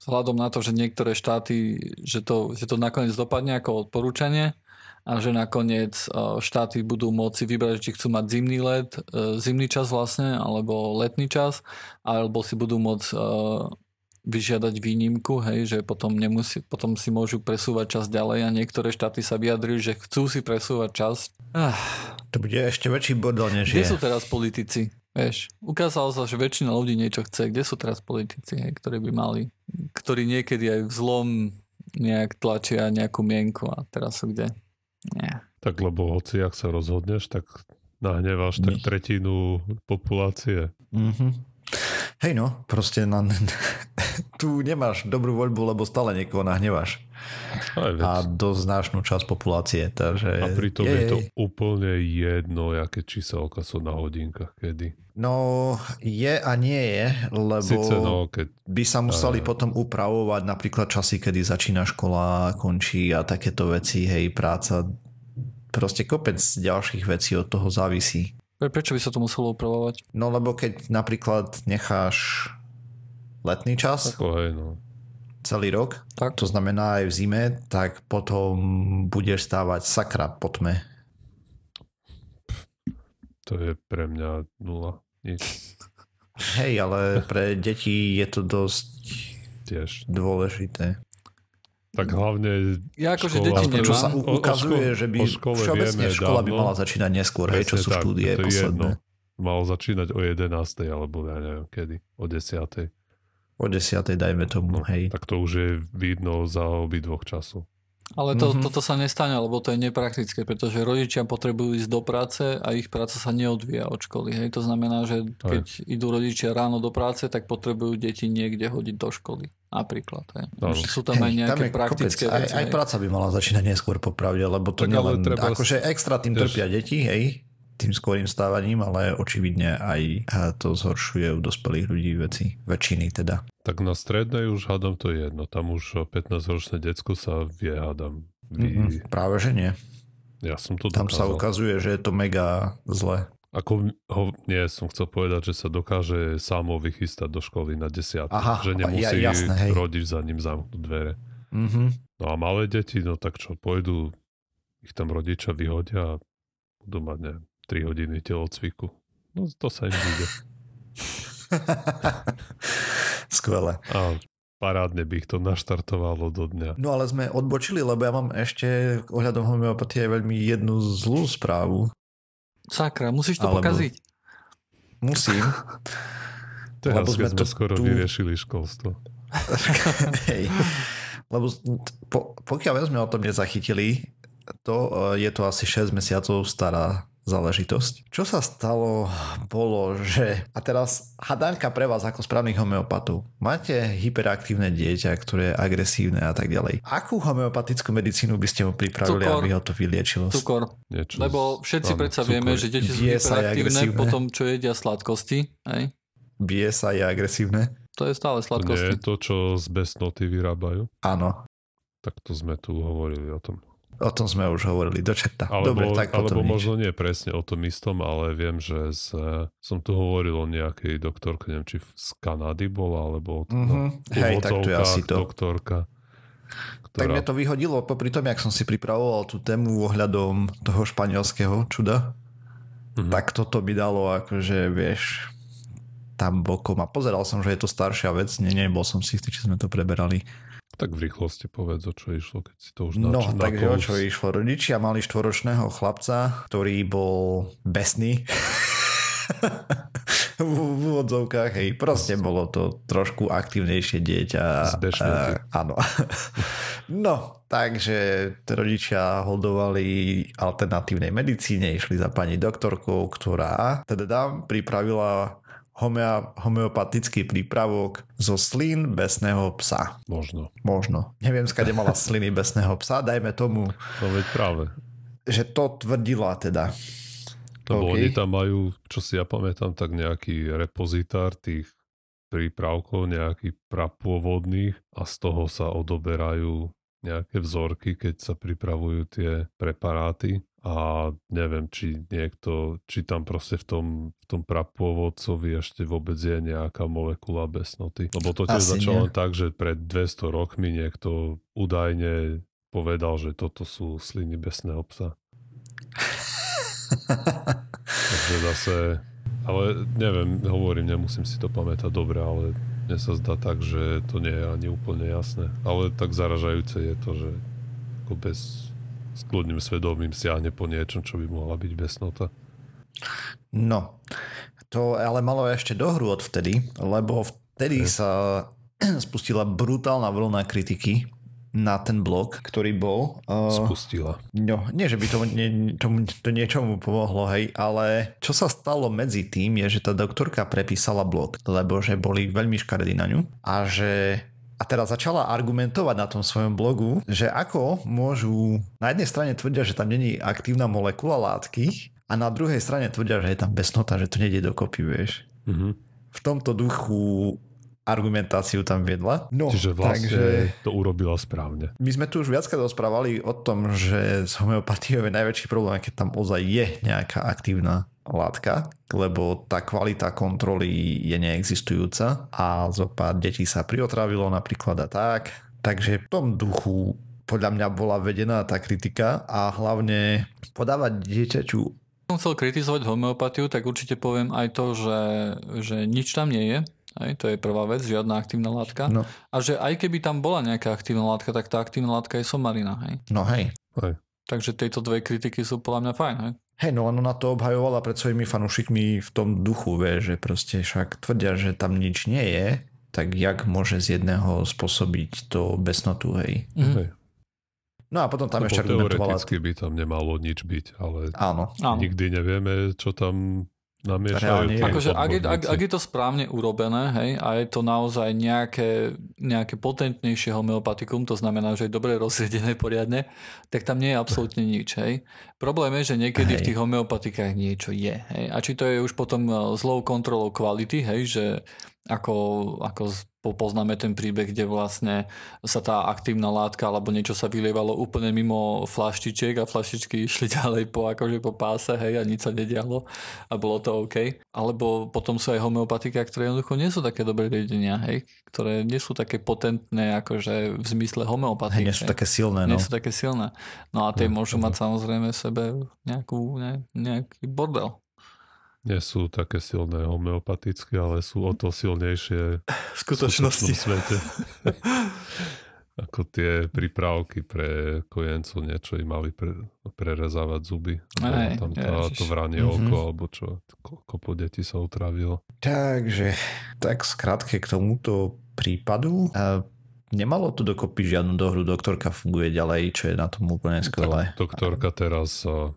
Vzhľadom na to, že niektoré štáty, že to, že to nakoniec dopadne ako odporúčanie a že nakoniec e, štáty budú môcť vybrať, či chcú mať zimný let, e, zimný čas vlastne, alebo letný čas, alebo si budú môcť e, vyžiadať výnimku, hej, že potom, nemusí, potom si môžu presúvať čas ďalej a niektoré štáty sa vyjadrili, že chcú si presúvať čas. Ah, To bude ešte väčší bordel, než kde je. sú teraz politici? Vieš, ukázalo sa, že väčšina ľudí niečo chce. Kde sú teraz politici, hej, ktorí by mali, ktorí niekedy aj v zlom nejak tlačia nejakú mienku a teraz sú kde? Nie. Tak lebo hoci, ak sa rozhodneš, tak nahneváš tak tretinu populácie. Mhm. Hej no, proste na, tu nemáš dobrú voľbu, lebo stále niekoho nahneváš. A dosť značnú časť populácie, takže... A pritom jej. je to úplne jedno, aké číselka sú na hodinkách kedy. No, je a nie je, lebo Sice no, keď by sa museli Áno. potom upravovať napríklad časy, kedy začína škola, končí a takéto veci, hej, práca. Proste kopec ďalších vecí od toho závisí. Pre- Prečo by sa to muselo upravovať? No lebo keď napríklad necháš letný čas ako hej, no. celý rok, Tak? to znamená aj v zime, tak potom budeš stávať sakra po tme. To je pre mňa nula. Nič Hej, ale pre deti je to dosť tiež. dôležité. Tak hlavne Ja akože deti Aspoň, Čo nemám. sa O- u- o ukazuje, že by všeobecne škola by mala začínať neskôr, hej, čo sú tak, štúdie to je posledné. jedno. mal začínať o 11. alebo ja neviem kedy, o 10. O 10. dajme tomu, No, hej. tak to už je vidno za obidvoch času. Ale to, Mhm. toto sa nestane, lebo to je nepraktické, pretože rodičia potrebujú ísť do práce a ich práca sa neodvíja od školy. Hej. To znamená, že keď idú rodičia ráno do práce, tak potrebujú deti niekde hodiť do školy. Napríklad. Hej. Už sú tam aj nejaké je praktické kopec. veci. Aj, aj práca by mala začínať neskôr popravde, lebo to Tak ale nielen, treba- akože extra tým trpia deti, hej, tým skorým stávaním, ale očividne aj to zhoršuje u dospelých ľudí veci. Väčšiny teda. Tak na strednej už hádam to je jedno. Tam už 15-ročné decko sa vie, hádam. Vy... Mm-mm, práve že nie. Ja som to Tam sa dokázal. ukazuje, že je to mega zle. Ako ho, nie, som chcel povedať, že sa dokáže samo vychystať do školy na desiatu. Aha, že ja- nemusí jasné, hej. rodič za ním zamknúť dvere. Mhm. No a malé deti, no tak čo, pôjdu, ich tam rodičia vyhodia a budú mať, neviem, 3 hodiny telocviku. No to sa im bude. Skvelé. A parádne by ich to naštartovalo do dňa. No ale sme odbočili, lebo ja mám ešte ohľadom homeopatie veľmi jednu zlú správu. Sakra, musíš to Alebo- pokaziť. Musím. Teraz, Lebo sme sme to skoro tu- vyriešili školstvo. Hej. Lebo po, pokiaľ sme o tom nezachytili, to eh, je to asi 6 mesiacov stará záležitosť. Čo sa stalo bolo, že a teraz hadanka pre vás ako správnych homeopatov. Máte hyperaktívne dieťa, ktoré je agresívne a tak ďalej. Akú homeopatickú medicínu by ste mu pripravili, Cukor. aby ho to vyliečilo? Cukor. Niečo Lebo všetci predsa cukor. vieme, že deti sú aj hyperaktívne po tom, čo jedia sladkosti. Hej? bije sa, je agresívne. To je stále To nie sladkosti. je to, čo z besnoty vyrábajú. Áno, Tak to sme tu hovorili o tom. O tom sme už hovorili, do čerta. Alebo, Dobre, tak alebo potom nič. možno nie presne o tom istom, ale viem, že z, som tu hovoril o nejakej doktorke, neviem, či z Kanady bola, alebo Mhm. no, v Hej, tak to je asi to. doktorka. Tak Ktorá, mňa to vyhodilo popri tom, jak som si pripravoval tú tému ohľadom toho španielského čuda. Mhm. Tak toto by dalo akože, vieš, tam bokom. A pozeral som, že je to staršia vec. Nie, nebol som si istý, či sme to preberali. Tak v rýchlosti povedz, o čo išlo, keď si to už No, nač- takže o čo išlo? Rodičia mali štvoročného chlapca, ktorý bol besný. v, v úvodzovkách, hej, proste bolo to trošku aktívnejšie dieťa. Z bešnoty. A, áno. No, takže rodičia holdovali alternatívnej medicíne, išli za pani doktorkou, ktorá teda pripravila homea, homeopatický prípravok zo slín besného psa. Možno. Možno. Neviem, skade mala sliny besného psa, dajme tomu, No veď práve. že to tvrdila teda. Lebo OK. oni tam majú, čo si ja pamätám, tak nejaký repozitár tých prípravkov, nejakých prapôvodných a z toho sa odoberajú nejaké vzorky, keď sa pripravujú tie preparáty a neviem, či niekto, či tam proste v tom, v tom prapôvodcovi ešte vôbec je nejaká molekula besnoty. Lebo to tiež začalo nie. tak, že pred 200 rokmi niekto údajne povedal, že toto sú sliny besného psa. Takže zase, ale neviem, hovorím, nemusím si to pamätať dobre, ale mne sa zdá tak, že to nie je ani úplne jasné. Ale tak zaražajúce je to, že ako bez s kľudným svedomím siahne po niečom, čo by mohla byť besnota. No, to ale malo ešte dohru odvtedy, lebo vtedy Ok. sa spustila brutálna vlna kritiky na ten blog, ktorý bol. Uh, Spustila. no, nie, že by to, nie, tomu, to niečomu pomohlo, hej, ale čo sa stalo medzi tým je, že tá doktorka prepísala blog, lebo že boli veľmi škaredí na ňu a že a teraz začala argumentovať na tom svojom blogu, že ako môžu, na jednej strane tvrdia, že tam není aktívna molekula látky a na druhej strane tvrdia, že je tam besnota, že to nejde dokopy, vieš. Mhm. V tomto duchu argumentáciu tam viedla. No, Čiže vlastne takže to urobila správne. my sme tu už viackrát rozprávali o tom, že s homeopatiou je najväčší problém, keď tam ozaj je nejaká aktívna látka, lebo tá kvalita kontroly je neexistujúca a zo pár detí sa priotravilo napríklad a tak. Takže v tom duchu podľa mňa bola vedená tá kritika a hlavne podávať dieťaťu som chcel kritizovať homeopatiu, tak určite poviem aj to, že, že nič tam nie je. Hej, to je prvá vec, žiadna aktívna látka. No. A že aj keby tam bola nejaká aktívna látka, tak tá aktívna látka je somarina. Hej. no hej, Takže tieto dve kritiky sú podľa mňa fajn. Hej. Hej, no len ona to obhajovala pred svojimi fanúšikmi v tom duchu, vie, že proste však tvrdia, že tam nič nie je, tak jak môže z jedného spôsobiť to besnotu, hej. Mhm. Hej. No a potom tam Lebo ešte argumentovala... teoreticky by tam nemalo nič byť, ale Áno, Áno. nikdy nevieme, čo tam namiešajú. Reálne tí je. Akože ak je, ak, ak je to správne urobené hej, a je to naozaj nejaké, nejaké potentnejšie homeopatikum, to znamená, že je dobre rozsiedené poriadne, tak tam nie je absolútne nič. Hej. Problém je, že niekedy Hej. v tých homeopatikách niečo je. Hej. A či to je už potom e, zlou kontrolou kvality, hej, že ako, ako poznáme ten príbeh, kde vlastne sa tá aktívna látka alebo niečo sa vylievalo úplne mimo flaštičiek a flaštičky išli ďalej po, akože po páse, hej, a nič sa nedialo a bolo to OK. Alebo potom sú aj homeopatika, ktoré jednoducho nie sú také dobré riedenia, hej, ktoré nie sú také potentné akože v zmysle hej, homeopatie. nie sú také silné, no. nie sú také silné. No a tie No, môžu no. mať samozrejme v sebe nejakú, ne, nejaký bordel. Nie sú také silné homeopatické, ale sú o to silnejšie V v skutočnom svete. Ako tie prípravky pre kojencov, niečo im mali pre, prerezávať zuby. Hej, tam tá, ježiš. to vranie Mhm. oko, alebo čo, koľko po deti sa utravilo. Takže, tak skrátke k tomuto prípadu. A nemalo to dokopy žiadnu dohru, doktorka funguje ďalej, čo je na tom úplne skvelé. Tak doktorka teraz a,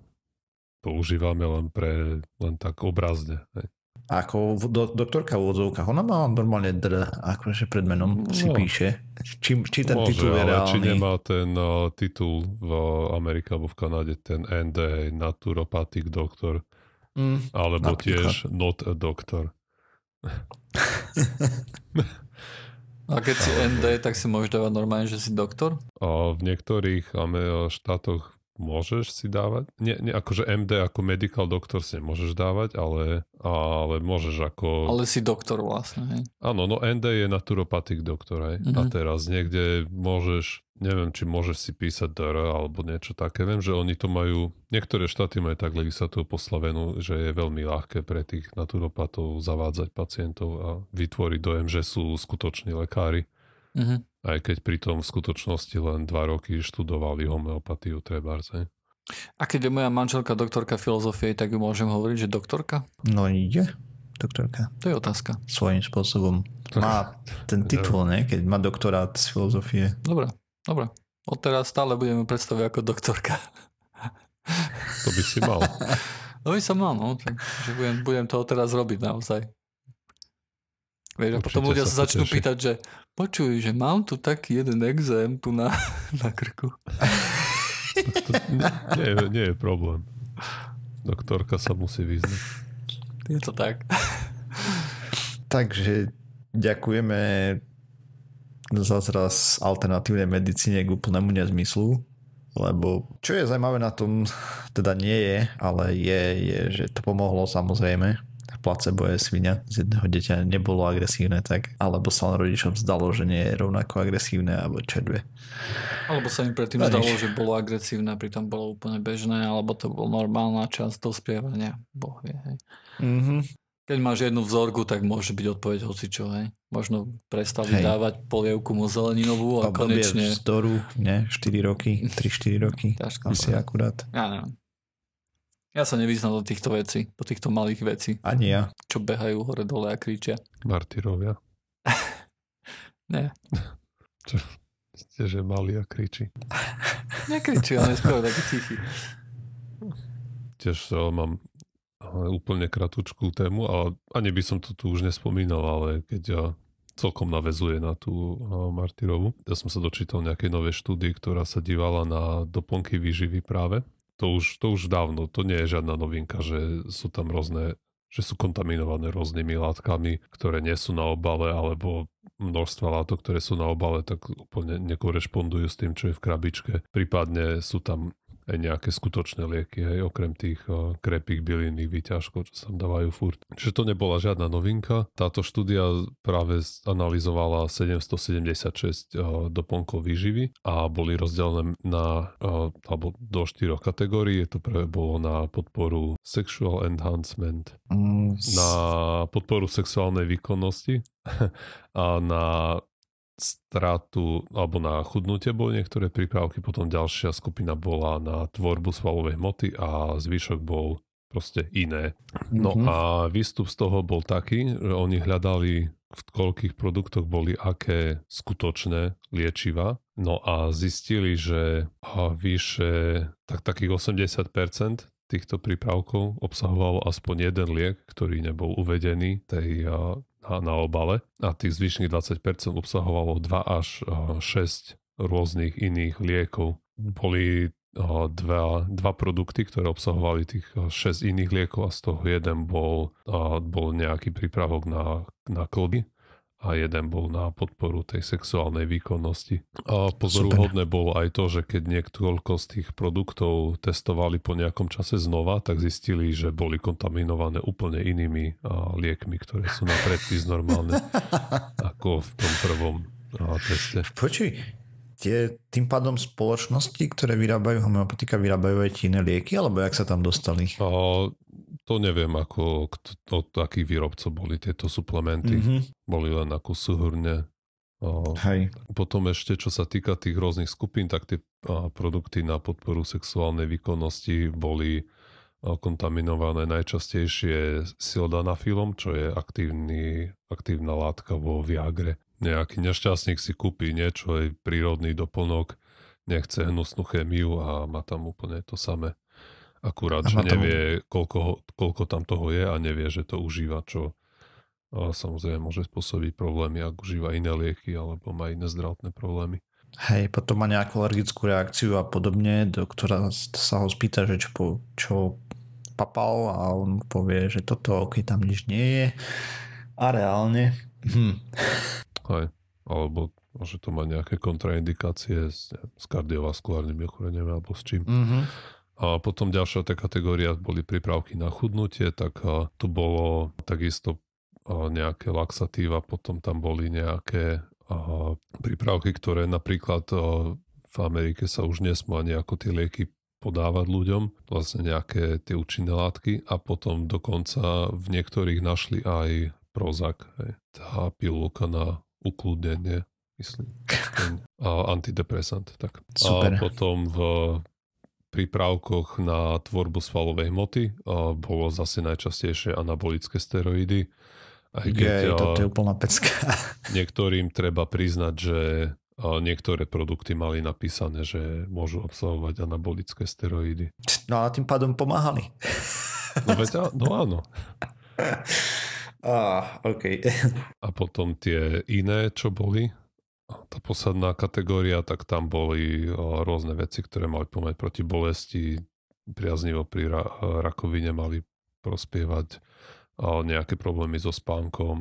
používame len pre, len tak obrazne. Hej. Ako do, doktorka v úvodzovkách, ona má normálne dr, akože pred menom si No. píše. Či, či ten Môže, titul je ale či reálny. nemá ten uh, titul v Amerike alebo v Kanade, ten ND, Naturopathic Doctor, Mm, alebo Napríklad. tiež Not a Doctor. A keď si ND, tak si môžeš dávať normálne, že si doktor? A v niektorých štátoch môžeš si dávať. Nie, nie akože MD ako medical doctor si môžeš dávať, ale, ale môžeš ako... Ale si doktor vlastne, hej? Áno, no ND je naturopatik doktor, hej. Mm-hmm. A Mhm. teraz niekde môžeš, neviem, či môžeš si písať DR alebo niečo také. Viem, že oni to majú, niektoré štáty majú tak legislatívu poslavenú, že je veľmi ľahké pre tých naturopatov zavádzať pacientov a vytvoriť dojem, že sú skutoční lekári. Mhm. Aj keď pritom v skutočnosti len dva roky študovali homeopatiu trebárs, hej. A keď je moja manželka doktorka filozofie, tak ju môžem hovoriť, že doktorka? No ide, doktorka. To je otázka. Svojím spôsobom. Má ten titul, ne? Keď má doktorát z filozofie. Dobre, dobre. Odteraz stále budeme predstaviť ako doktorka. To by si mal. No by som mal, no. Že, že budem, budem to teraz robiť naozaj. Vieš, a potom ľudia sa sa začnú poteší. pýtať, že počuj, že mám tu taký jeden exém tu na, na krku. To nie, nie, je, nie je problém. Doktorka sa musí vyznať. Je to tak. Takže ďakujeme za zraz alternatívnej medicíne k úplnému nezmyslu. Lebo čo je zaujímavé na tom, teda nie je, ale je, je že to pomohlo samozrejme. Placebo je svinia z jedného dieťa nebolo agresívne tak, alebo sa len rodičom zdalo, že nie je rovnako agresívne, alebo čo dve. Alebo sa im predtým No zdalo, nič. že bolo agresívne pritom bolo úplne bežné, alebo to bol normálna časť dospievania. Boh vie, hej. Mm-hmm. Keď máš jednu vzorku, tak môže byť odpoveď hocičo, hej. Možno prestali Hej. dávať polievku mu zeleninovú a konečne... vzdoru, ne? 4 roky, 3-4 roky. Ťažko Asi akurát. Ja neviem. Ja sa nevyznam do týchto vecí, do týchto malých vecí, Ani ja. čo behajú hore dole a kričia. Martyrovia. Nie, Ste, že mali a kričí. nekričia, ale skôr taký tichý. Tiež uh, mám úplne kratučkú tému, ale ani by som to tu už nespomínal, ale keď uh, celkom navezuje na tú Martyrovu. Ja som sa dočítal nejakej novej štúdii, ktorá sa dívala na doplnky výživy práve. To už, to už dávno, to nie je žiadna novinka, že sú tam rôzne že sú kontaminované rôznymi látkami, ktoré nie sú na obale, alebo množstva látok, ktoré sú na obale, tak úplne nekorešpondujú s tým, čo je v krabičke. Prípadne sú tam aj nejaké skutočné lieky, hej, okrem tých uh, krepých bylinných výťažkov, čo sa dávajú furt. Čiže to nebola žiadna novinka. Táto štúdia práve analyzovala 776 uh, doplnkov výživy a boli rozdelené na, uh, alebo do štyroch kategórií. To prvé bolo na podporu sexual enhancement, Mm, na podporu sexuálnej výkonnosti a na stratu alebo na chudnutie boli niektoré prípravky, potom ďalšia skupina bola na tvorbu svalovej hmoty a zvyšok bol proste iné. No Mhm. a výstup z toho bol taký, že oni hľadali v koľkých produktoch boli aké skutočné liečiva. No a zistili, že vyše tak, takých 80% týchto prípravkov obsahovalo aspoň jeden liek, ktorý nebol uvedený tej, na, obale a tých zvyšných 20% obsahovalo 2 až a, 6 rôznych iných liekov. Boli a, dva, dva produkty, ktoré obsahovali tých a, 6 iných liekov a z toho jeden bol, bol nejaký prípravok na, na klby a jeden bol na podporu tej sexuálnej výkonnosti. A pozoruhodné bolo aj to, že keď niekoľko z tých produktov testovali po nejakom čase znova, tak zistili, že boli kontaminované úplne inými liekmi, ktoré sú na predpis normálne ako v tom prvom teste. Počuj, tie, tým pádom spoločnosti, ktoré vyrábajú homeopatika, vyrábajú aj tie iné lieky, alebo jak sa tam dostali? A, to neviem, ako, od akých výrobcov boli tieto suplementy. Mhm. Boli len ako súhrne. Hej. Potom ešte, čo sa týka tých rôznych skupín, tak tie produkty na podporu sexuálnej výkonnosti boli kontaminované najčastejšie sildanafilom, čo je aktívny, aktívna látka vo Viagre. Nejaký nešťastník si kúpi niečo, je prírodný doplnok, nechce hnusnú chémiu a má tam úplne to samé. Akurát, že nevie, koľko, koľko tam toho je a nevie, že to užíva, čo a samozrejme môže spôsobiť problémy, ak užíva iné lieky alebo má iné zdravotné problémy. Hej, potom má nejakú alergickú reakciu a podobne, doktora sa ho spýta, že čo, po- čo papal a on povie, že toto, ok, tam nič nie je. A reálne? Hm. Hej. Alebo že to má nejaké kontraindikácie s, s kardiovaskulárnymi ochorením alebo s čím. Mm-hmm. A potom ďalšia tá kategória boli prípravky na chudnutie, tak tu bolo takisto nejaké laxatíva, potom tam boli nejaké prípravky, ktoré napríklad v Amerike sa už nesmú ani ako tie lieky podávať ľuďom, vlastne nejaké tie účinné látky a potom dokonca v niektorých našli aj Prozac, hej, tá pilulka na ukludnenie, myslím. A antidepresant, tak. Super. A potom v prípravkoch na tvorbu svalovej hmoty a bolo zase najčastejšie anabolické steroidy. Aj keď, Jej, to je úplná pecka. Niektorým treba priznať, že niektoré produkty mali napísané, že môžu obsahovať anabolické steroidy. No a tým pádom pomáhali. No, veď, no áno. Ah, OK. A potom tie iné, čo boli, tá posledná kategória, tak tam boli rôzne veci, ktoré mali pomáhať proti bolesti, priaznivo pri rakovine mali prospievať nejaké problémy so spánkom,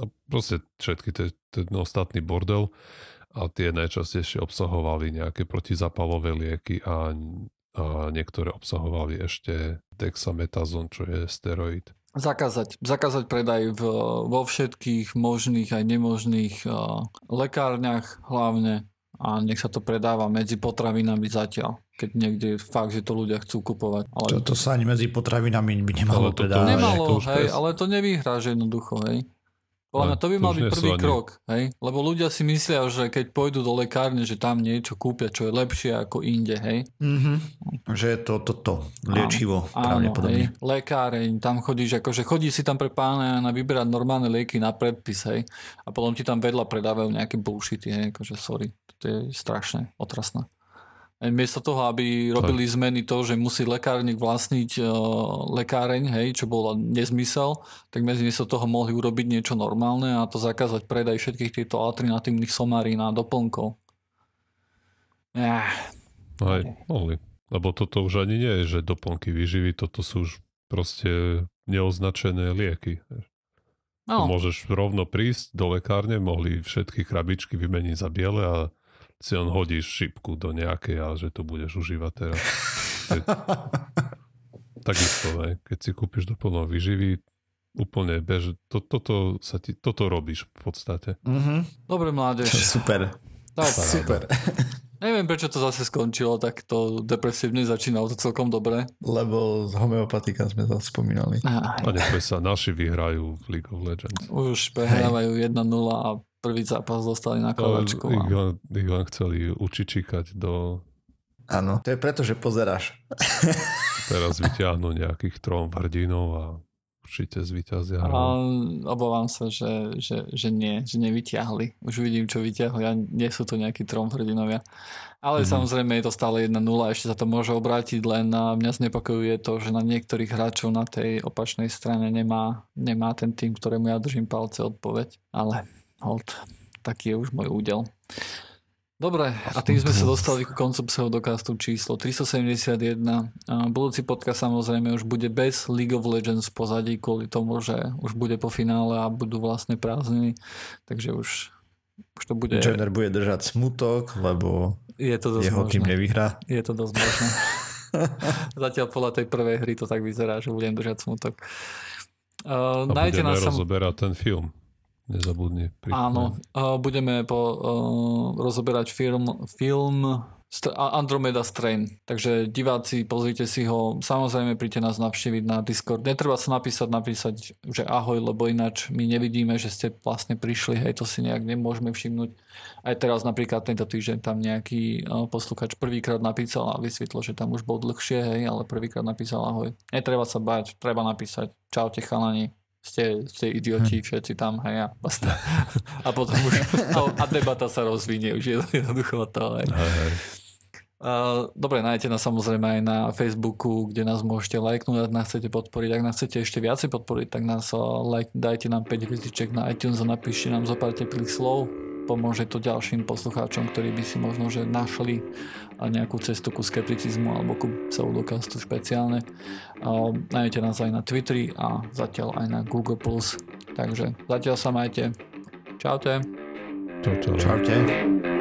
a proste všetky ten ostatný bordel a tie najčastejšie obsahovali nejaké protizapalové lieky a, a niektoré obsahovali ešte dexametazon, čo je steroid. Zakázať, zakázať predaj v, vo všetkých možných aj nemožných uh, lekárniach hlavne a nech sa to predáva medzi potravinami zatiaľ keď niekde fakt, že to ľudia chcú kupovať. Ale... To, to sa ani medzi potravinami by nemalo predávať. Nemalo, hej, ale to nevyhráže jednoducho, hej. Podľa mňa to by mal byť prvý ani... krok, hej? Lebo ľudia si myslia, že keď pôjdu do lekárne, že tam niečo kúpia, čo je lepšie ako inde, hej? Mm-hmm. Že je to toto, to, liečivo áno, pravdepodobne. Hej, lekáreň, tam chodíš, akože chodí si tam pre pána na vyberať normálne lieky na predpis, hej? A potom ti tam vedľa predávajú nejaké bullshity, hej? Akože sorry, to je strašné, otrasné. Miesto toho, aby robili tak. zmeny to, že musí lekárnik vlastniť uh, lekáreň, hej, čo bolo nezmysel, tak miesto toho mohli urobiť niečo normálne a to zakázať predaj všetkých týchto alternatívnych somarín a doplnkov. Hej, mohli. Lebo toto už ani nie je, že doplnky výživy, toto sú už proste neoznačené lieky. No. Môžeš rovno prísť do lekárne, mohli všetky krabičky vymeniť za biele a si on hodíš šipku do nejakej a že to budeš užívať teraz. Keď... Takisto, ne? keď si kúpiš doplno výživy, úplne bež, to, toto, sa ti, toto robíš v podstate. Mm-hmm. Dobre, mládež. Super. Tak, super. Neviem, prečo to zase skončilo takto depresívne, začínalo to celkom dobre. Lebo z homeopatika sme to spomínali. A nechoj sa, naši vyhrajú v League of Legends. Už prehrávajú 1-0 a prvý zápas dostali na kovačku. Ich, len, ich len chceli učičikať do... Áno, to je preto, že pozeráš. Teraz vyťahnú nejakých trom hrdinov a určite zvyťazia. A obávam sa, že, že, že nie, že nevyťahli. Už vidím, čo vyťahli a nie sú to nejakí trom hrdinovia. Ale mm-hmm. samozrejme je to stále 1-0, ešte sa to môže obrátiť, len na mňa znepokojuje to, že na niektorých hráčov na tej opačnej strane nemá, nemá ten tým, ktorému ja držím palce odpoveď. Ale hold, taký je už môj údel. Dobre, a tým sme sa dostali k koncu pseudokastu číslo 371. Budúci podcast samozrejme už bude bez League of Legends pozadí kvôli tomu, že už bude po finále a budú vlastne prázdniny, takže už, už to bude... Joiner bude držať smutok, lebo je to dosť jeho možné. tým nevyhrá. Je to dosť možné. Zatiaľ podľa tej prvej hry to tak vyzerá, že budem držať smutok. Uh, a budeme rozoberať ten film. Nezabudni. Áno, budeme po, uh, rozoberať film, film Andromeda Strain. Takže diváci, pozrite si ho. Samozrejme, príďte nás navštíviť na Discord. Netreba sa napísať, napísať, že ahoj, lebo ináč my nevidíme, že ste vlastne prišli. Hej, to si nejak nemôžeme všimnúť. Aj teraz napríklad tento týždeň tam nejaký posluchač prvýkrát napísal a vysvetlo, že tam už bol dlhšie, hej, ale prvýkrát napísal ahoj. Netreba sa báť, treba napísať. Čaute chalani, ste, ste idioti hm. všetci tam, hej, a basta. A potom už, a, a debata sa rozvinie, už je jednoducho to, hej. hej, hej. Uh, dobre, nájdete nás samozrejme aj na Facebooku, kde nás môžete lajknúť, ak nás chcete podporiť. Ak nás chcete ešte viacej podporiť, tak nás like, dajte nám 5 hviezdiček na iTunes a napíšte nám zo pár teplých slov pomôže to ďalším poslucháčom, ktorí by si možno že našli nejakú cestu ku skepticizmu alebo ku pseudokastu špeciálne. Nájdete nás aj na Twitteri a zatiaľ aj na Google+. Takže zatiaľ sa majte. Čaute. Čau, čau. Čaute.